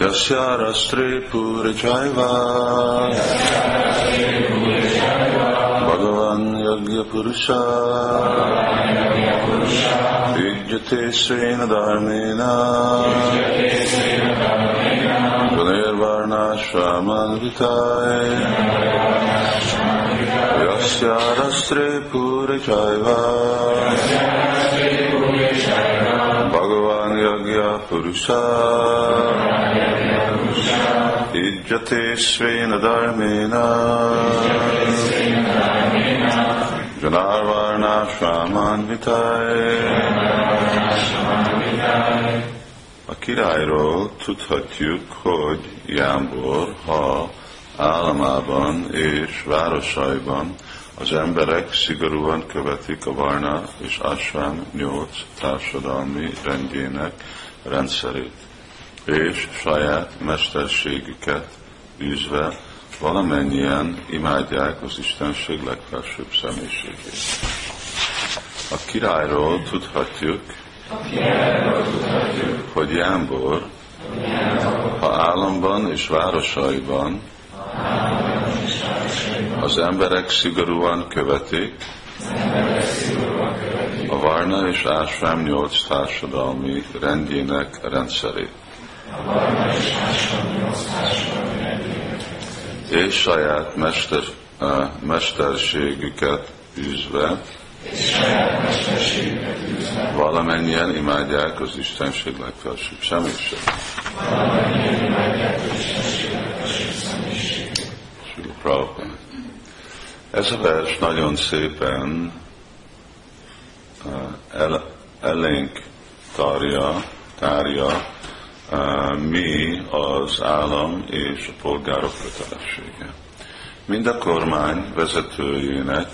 यस्यारस्त्रे पूरचायवा भगवान् यज्ञपुरुषा युज्यते स्वेन धर्मेण पुनैर्वर्णाश्वामान्विताय यस्यारस्त्रे पूरचायवा Purusha. Idjate Svena Dharmena. Shraman A királyról tudhatjuk, hogy Jámbor, ha államában és városaiban az emberek szigorúan követik a Varna és Ashram nyolc társadalmi rendjének rendszerét, és saját mesterségüket űzve valamennyien imádják az Istenség legfelsőbb személyiségét. A királyról tudhatjuk, hogy Jámbor, ha államban és városaiban az emberek szigorúan követik Varna és Ásrám nyolc társadalmi rendjének rendszerét. És saját mester, mesterségüket űzve, valamennyien imádják az Istenség legfelsőbb. Prabhupada. Ez a vers nagyon szépen el, elénk tárja, tárja uh, mi az állam és a polgárok kötelessége. Mind a kormány vezetőjének,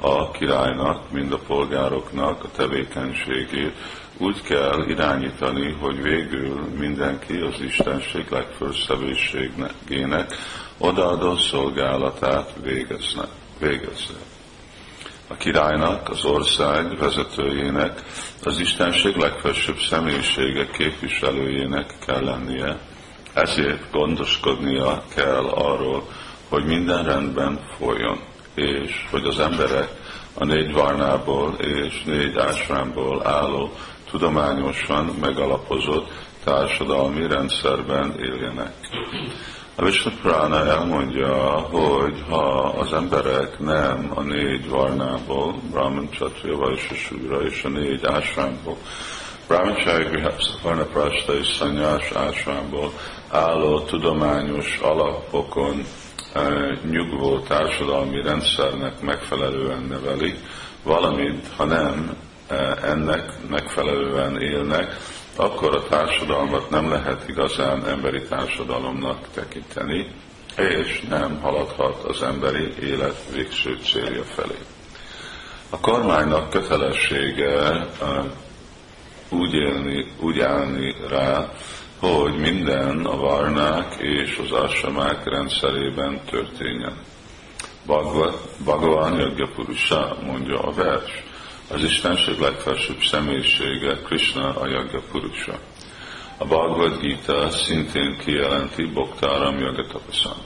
a királynak, mind a polgároknak a tevékenységét úgy kell irányítani, hogy végül mindenki az Istenség legfőszevészségének odaadó szolgálatát végezne, végezze. A királynak, az ország vezetőjének, az Istenség legfelsőbb személyisége képviselőjének kell lennie, ezért gondoskodnia kell arról, hogy minden rendben folyjon, és hogy az emberek a négy varnából és négy ásrámból álló tudományosan megalapozott társadalmi rendszerben éljenek. A Vishnu Prana elmondja, hogy ha az emberek nem a négy varnából, Brahman, Kshatriya, Vaisya, Shura és a négy ásrámból, Brahmacharya, Grihapsa, Prasta és Szanyás ásrámból álló tudományos alapokon eh, nyugvó társadalmi rendszernek megfelelően nevelik, valamint ha nem eh, ennek megfelelően élnek, akkor a társadalmat nem lehet igazán emberi társadalomnak tekinteni, és nem haladhat az emberi élet végső célja felé. A kormánynak kötelessége úgy, élni, úgy állni rá, hogy minden a varnák és az asamák rendszerében történjen. Bhagavan Yagya Purusha mondja a vers az Istenség legfelsőbb személyisége, Krishna a Yagya Purusha. A Bhagavad Gita szintén kijelenti Boktáram Yagatapaszam.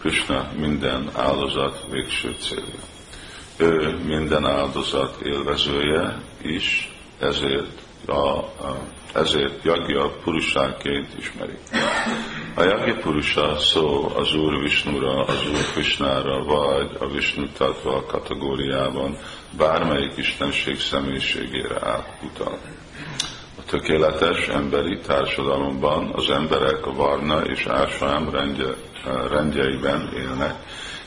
Krishna minden áldozat végső célja. Ő minden áldozat élvezője is, ezért, a, ezért Yagya Purusáként ismeri. A Yagya Purusa szó az Úr Visnura, az Úr Krishnára, vagy a Vishnu Tattva kategóriában bármelyik istenség személyiségére átutal. A tökéletes emberi társadalomban az emberek a Varna és Ásám rendje, rendjeiben élnek,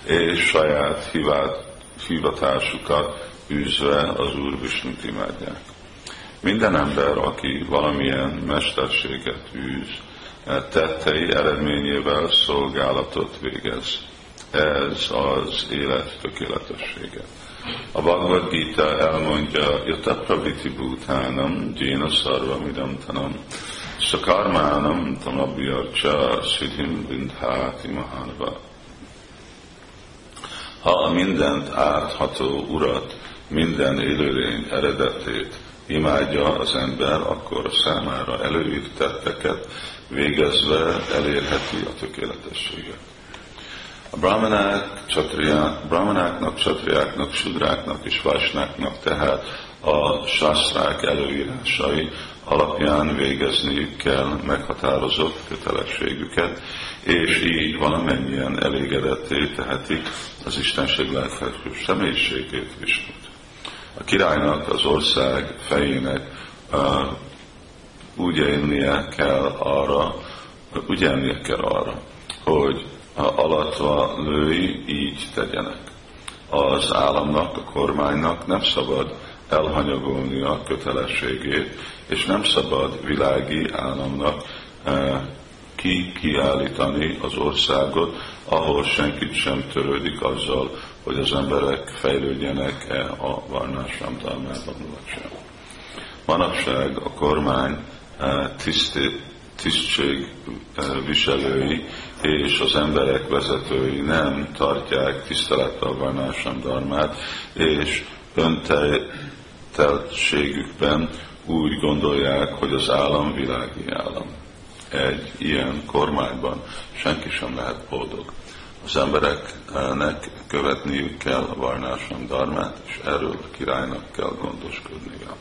és saját hivát, hivatásukat űzve az Úr Visnut imádják. Minden ember, aki valamilyen mesterséget űz, tettei eredményével szolgálatot végez. Ez az élet tökéletessége. A Bhagavad Gita elmondja, Yata Praviti Bhutánam, Jena Sarvamidam Tanam, Sakarmánam Tamabhyarcha Siddhim Bindháti Mahanva. Ha a mindent átható urat, minden élőlény eredetét imádja az ember, akkor számára előírt tetteket végezve elérheti a tökéletességet. A brahmanák, csatriák, brahmanáknak, csatriáknak, sudráknak és vásnáknak tehát a sászrák előírásai alapján végezniük kell meghatározott kötelességüket, és így valamennyien elégedetté tehetik az Istenség legfelsőbb személyiségét is. A királynak, az ország fejének úgy élnie kell arra, úgy élnie kell arra, hogy alatva lői így tegyenek. Az államnak, a kormánynak nem szabad elhanyagolni a kötelességét, és nem szabad világi államnak eh, ki kiállítani az országot, ahol senkit sem törődik azzal, hogy az emberek fejlődjenek-e a varnásram dalmában vagy sem. Manapság a kormány eh, tiszti, tisztségviselői és az emberek vezetői nem tartják tisztelettel a varnásram darmát, és önteltségükben úgy gondolják, hogy az állam világi állam. Egy ilyen kormányban senki sem lehet boldog. Az embereknek követniük kell a varnásam darmát, és erről a királynak kell gondoskodnia.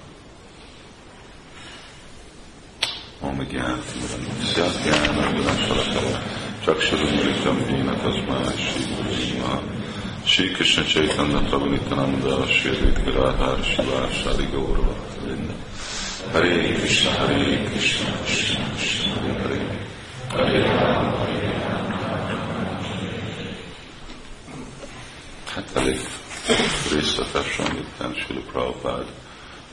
Csak Sarunaritam Ének az más Shri Krishna Chaitanya Prabhu Nityananda Shri Advaita Gadadhar Shiva Shari Gaurava Hare Krishna Hare Krishna Krishna Krishna Hare Hare Hát elég részletesen itt Sri Prabhupád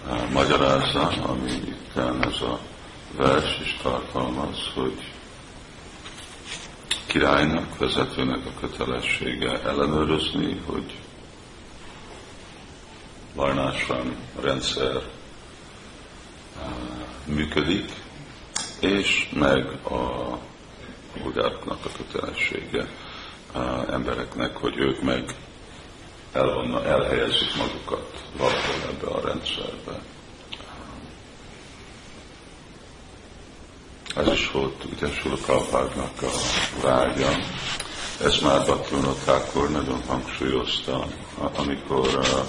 uh, magyarázza, ami itt ez a vers is tartalmaz, hogy királynak, vezetőnek a kötelessége ellenőrizni, hogy Varnásran rendszer uh, működik, és meg a polgároknak a kötelessége uh, embereknek, hogy ők meg elvonna, elhelyezik magukat valahol ebbe a rendszerbe. Ez is volt ugye Sula Prabhupádnak a vágya. Ez már Bhaktivinoda Thakur nagyon hangsúlyozta, amikor uh,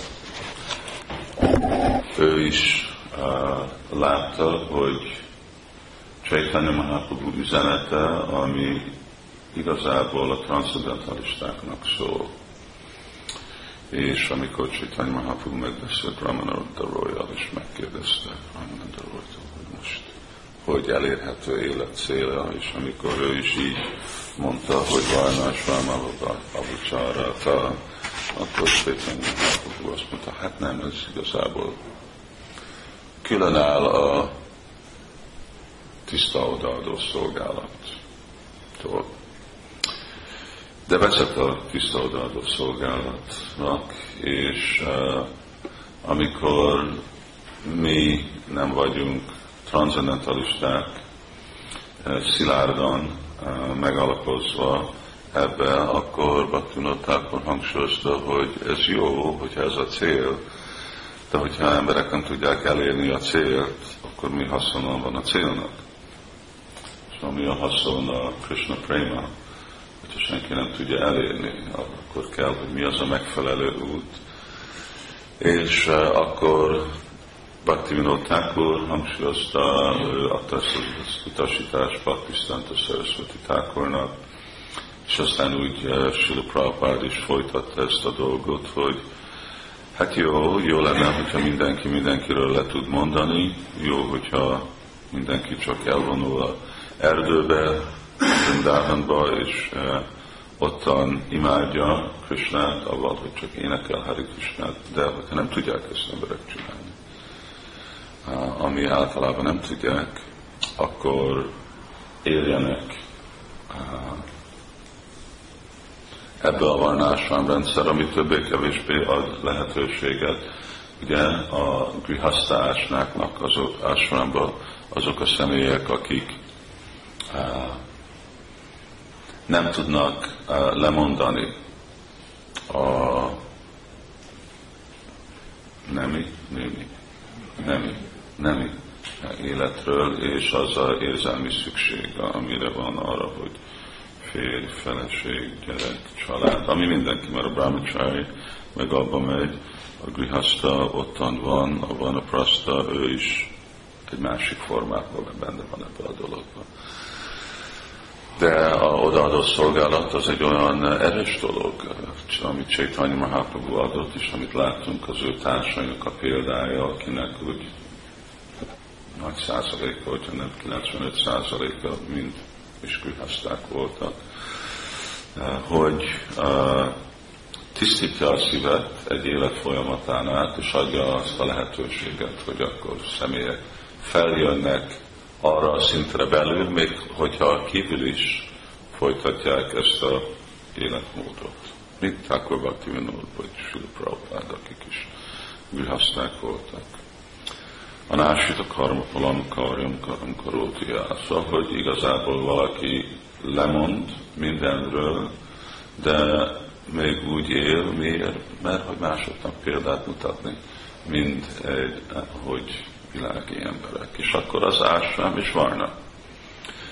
ő is uh, látta, hogy Chaitanya Mahaprabhu üzenete, ami igazából a transzendentalistáknak szól. És amikor Chaitanya Mahaprabhu megbeszélt Ramananda Royal, és megkérdezte roy hogy most hogy elérhető élet célja, és amikor ő is így mondta, hogy Vajnás Rámaloda Avucsárata, akkor Chaitanya Mahaprabhu azt mondta, hát nem, ez igazából külön áll a tiszta odaadó szolgálattól de vezet a tiszta odaadó szolgálatnak, és uh, amikor mi nem vagyunk transzendentalisták, uh, szilárdan uh, megalapozva ebbe, akkor Baktunottákon hangsúlyozta, hogy ez jó, hogyha ez a cél, de hogyha emberek nem tudják elérni a célt, akkor mi haszon van a célnak? És ami a haszon a Krishna Prema, hogyha senki nem tudja elérni, akkor kell, hogy mi az a megfelelő út. És uh, akkor Bhaktivinoda Thakur hangsúlyozta, ő adta ezt az utasítást Bhaktisztánta Saraswati Thakurnak, és aztán úgy uh, Sila Prabhupád is folytatta ezt a dolgot, hogy hát jó, jó lenne, hogyha mindenki mindenkiről le tud mondani, jó, hogyha mindenki csak elvonul a erdőbe, Vrindavanba, és uh, ottan imádja Krishnát, avval, hogy csak énekel Hari Krishnát, de hogyha nem tudják ezt emberek csinálni, ami általában nem tudják, akkor éljenek uh, ebbe a varnásán rendszer, ami többé-kevésbé ad lehetőséget, ugye a grihasztásnáknak azok ásványban azok a személyek, akik uh, nem tudnak uh, lemondani a nemi, nemi, nemi, nemi életről, és az a érzelmi szükség, amire van arra, hogy férj, feleség, gyerek, család, ami mindenki, mert a brahmachari meg abba megy, a grihasta ottan van, a van a prasta, ő is egy másik formában benne van ebben a dologban. De a odaadó szolgálat az egy olyan erős dolog, amit Csaitanya Mahaprabhu adott, és amit láttunk az ő társainak a példája, akinek úgy nagy százaléka, hogyha nem 95 százaléka mind is grihaszták voltak, hogy tisztítja a szívet egy élet folyamatán át, és adja azt a lehetőséget, hogy akkor személyek feljönnek arra a szintre belül, még hogyha kívül is folytatják ezt a életmódot. Mint Thakur Bhakti Vinod, vagy Sula Prabhupád, akik is grihaszták voltak. A másik a karma palam karjam karam. Szóval, hogy igazából valaki lemond mindenről, de még úgy él, miért? Mert hogy másoknak példát mutatni, mint egy, hogy világi emberek. És akkor az ásvám is varna.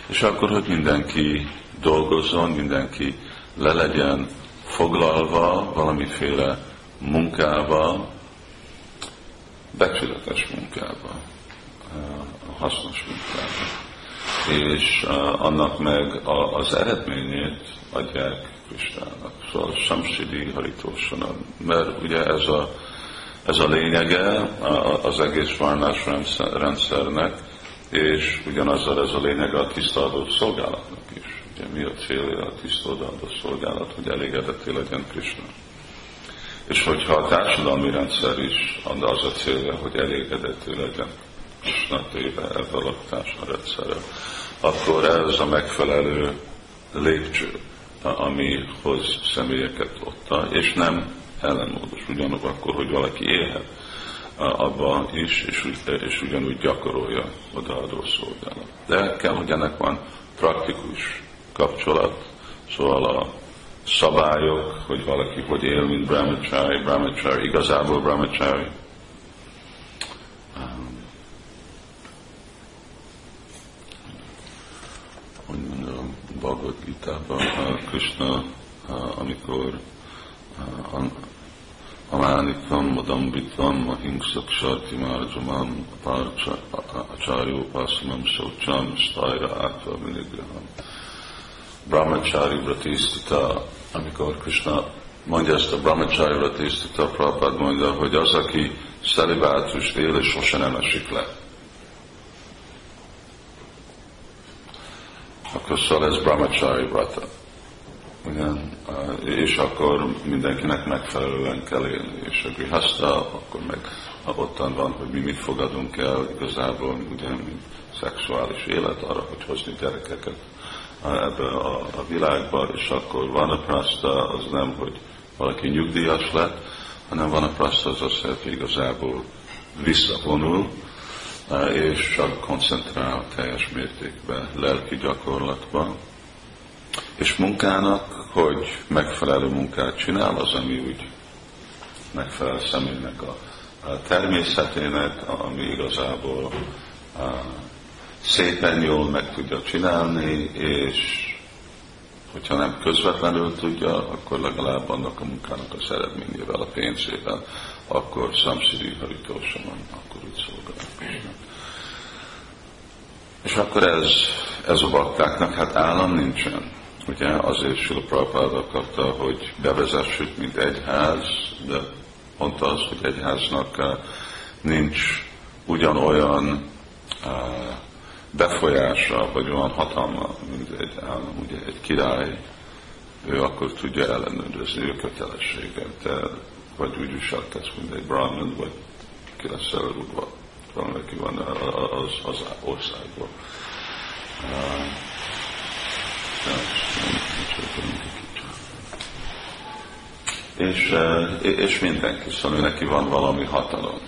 És akkor, hogy mindenki dolgozzon, mindenki le legyen foglalva valamiféle munkával, becsületes munkába, hasznos munkába. És annak meg az eredményét adják Kristának. Szóval Samsidi Haritósanam. Mert ugye ez a, ez a lényege az egész varnás rendszernek, és ugyanazzal ez a lényege a tisztaadó szolgálatnak is. Ugye mi a célja a tisztaadó szolgálat, hogy elégedetté legyen Krishna. És hogyha a társadalmi rendszer is az a célja, hogy elégedetté legyen Krishna téve ebben a társadalmi rendszerrel, akkor ez a megfelelő lépcső ami hoz személyeket otta, és nem ellenmódos. Ugyanakkor, hogy valaki élhet abba is, és, és ugyanúgy gyakorolja odaadó szolgálat. De kell, hogy ennek van praktikus kapcsolat, szóval a szabályok, hogy valaki hogy él, mint brahmachari, brahmachari, igazából brahmachari, Bhagavad Gita-ban Krishna, amikor Amánikam, Madambitvam, Mahingsak, Sarti Márjamam, Acsárió, Pászamam, Saucsam, Stajra, Átva, Minigraham. Brahmachari Vratisztita, amikor Krishna mondja ezt a Brahmachari Vratisztita, Prabhupád mondja, hogy az, aki szelibátus él, és sose nem esik le. akkor szóval ez brahmachari vrata. Igen, és akkor mindenkinek megfelelően kell élni, és a grihasta, akkor meg ottan van, hogy mi mit fogadunk el igazából, ugye, mint szexuális élet arra, hogy hozni gyerekeket ebbe a, a világba, és akkor van a prasta, az nem, hogy valaki nyugdíjas lett, hanem van a prasta, az azt jelenti, hogy igazából visszavonul, és csak koncentrál teljes mértékben lelki gyakorlatban. És munkának, hogy megfelelő munkát csinál, az, ami úgy megfelel személynek a, a természetének, ami igazából a, szépen jól meg tudja csinálni, és hogyha nem közvetlenül tudja, akkor legalább annak a munkának az eredményével, a pénzével, akkor Samsiri Haritósamon, akkor úgy szolgálnak. És akkor ez, ez a baktáknak hát állam nincsen. Ugye azért Sula Prabhupád akarta, hogy bevezessük, mint egyház, de pont az, hogy egyháznak eh, nincs ugyanolyan eh, befolyása, vagy olyan hatalma, mint egy állam, ugye egy király, ő akkor tudja ellenőrizni ő kötelességet, vagy úgy viselkedsz, mint egy brahman, vagy ki lesz elrúgva valaki van az, az országból. És, és mindenki, szóval neki van valami hatalom.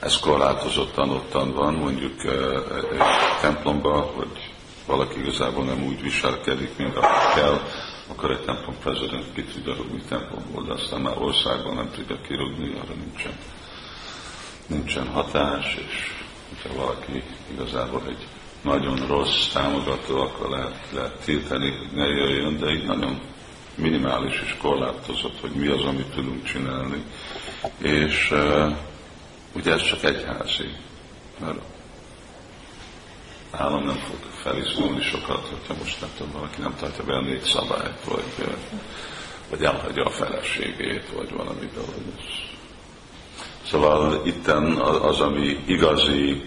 Ez korlátozottan ottan van, mondjuk egy templomban, hogy valaki igazából nem úgy viselkedik, mint ahogy kell, akkor egy templom prezident ki tudja rúgni templomból, de aztán már országban nem tudja kirúgni, arra nincsen, nincsen hatás, és hogyha valaki igazából egy nagyon rossz támogató, akkor lehet, lehet tiltani, hogy ne jöjjön, de így nagyon minimális és korlátozott, hogy mi az, amit tudunk csinálni. És uh, ugye ez csak egyházi, mert állam nem fog felizmulni sokat, hogyha most nem tudom, valaki nem tartja be a négy szabályt, vagy, vagy elhagyja a feleségét, vagy valami dolog. Szóval itten az, ami igazi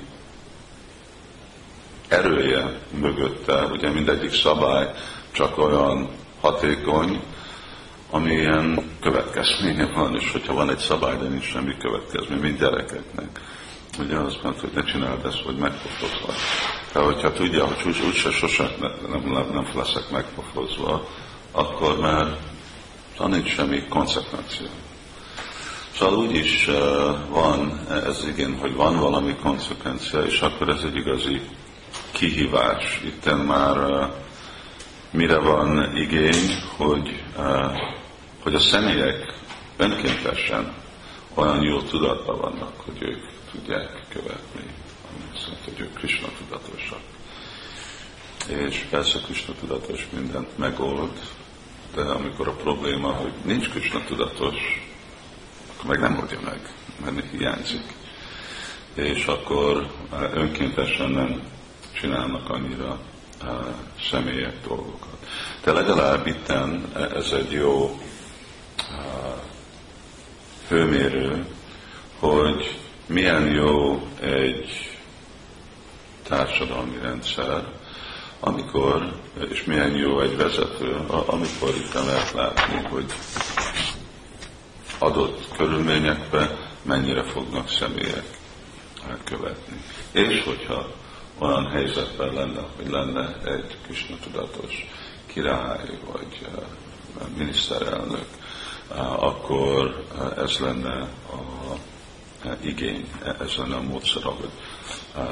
erője mögötte, ugye mindegyik szabály csak olyan hatékony, amilyen következménye van, és hogyha van egy szabály, de nincs semmi következmény, mint gyerekeknek. Ugye az mondta, hogy ne csináld ezt, hogy megpofozva. De hogyha tudja, hogy úgy, úgyse sosem nem, nem, nem leszek megpofozva, akkor már nincs semmi konsekvencia. Szóval úgy is van, ez igen, hogy van valami konsekvencia, és akkor ez egy igazi kihívás. Itten már mire van igény, hogy, hogy a személyek önkéntesen olyan jó tudatban vannak, hogy ők tudják követni, ami azt jelenti, hogy ők Krishna tudatosak. És persze Krishna tudatos mindent megold, de amikor a probléma, hogy nincs Krishna tudatos, akkor meg nem oldja meg, mert hiányzik. És akkor uh, önkéntesen nem csinálnak annyira uh, személyek dolgokat. De legalább itten ez egy jó hőmérő, hogy milyen jó egy társadalmi rendszer, amikor, és milyen jó egy vezető, amikor itt lehet látni, hogy adott körülményekben mennyire fognak személyek követni. És hogyha olyan helyzetben lenne, hogy lenne egy Krishna tudatos király, vagy uh, miniszterelnök, uh, akkor uh, ez lenne a igény, ez lenne a módszer, ahogy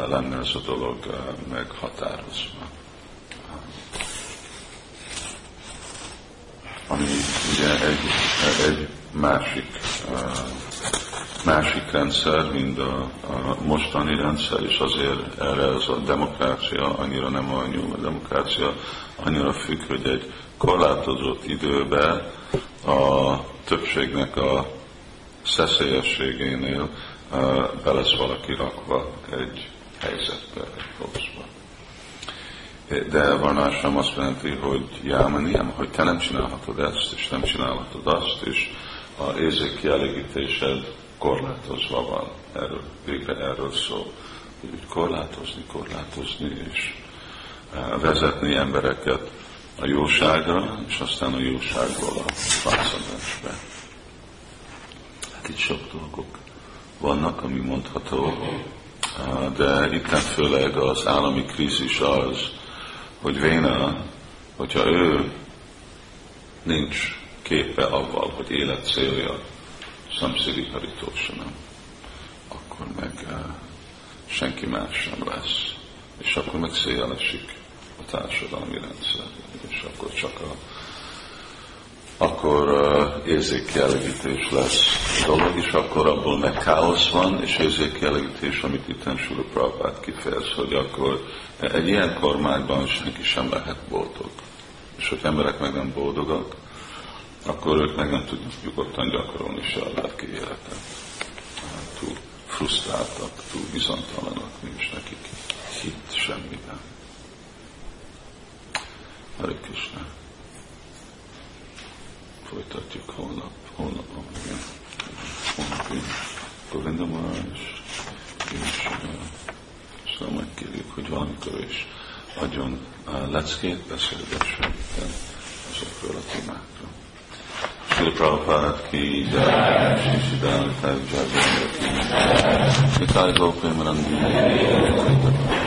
lenne ez a dolog meghatározva. Ami ugye egy, egy másik másik rendszer, mint a, a mostani rendszer, és azért erre ez a demokrácia annyira nem anyul, a demokrácia annyira függ, hogy egy korlátozott időben a többségnek a szeszélyességénél be lesz valaki rakva egy helyzetbe, egy dobozba. De Varnásram azt jelenti, hogy Jámaniam, hogy te nem csinálhatod ezt, és nem csinálhatod azt, és a érzék kielégítésed korlátozva van. Erről, végre erről szól. Hogy korlátozni, korlátozni, és vezetni embereket a jóságra, és aztán a jóságból a változásba. Hát itt sok dolgok vannak, ami mondható, de itt főleg az állami krízis az, hogy Véna, hogyha ő nincs képe avval, hogy élet célja Samsiri Haritósanam, akkor meg uh, senki más sem lesz. És akkor meg széjelesik a társadalmi rendszer, és akkor csak a akkor uh, érzékkielégítés lesz dolog, és akkor abból meg káosz van, és érzékkielégítés, amit itt Sula Prabhupát kifejez, hogy akkor egy ilyen kormányban senki sem lehet boldog. És hogy emberek meg nem boldogak, akkor ők meg nem tudnak nyugodtan gyakorolni se a lelki életet. Túl frusztráltak, túl bizonytalanak, nincs nekik hit semmiben. Hare Krishna. Folytatjuk holnap, holnap, igen. Holnapi Govinda Maharaj, és szóval megkérjük, hogy valamikor is adjon uh, leckét, beszélgessen सारे लोग पे मनंदी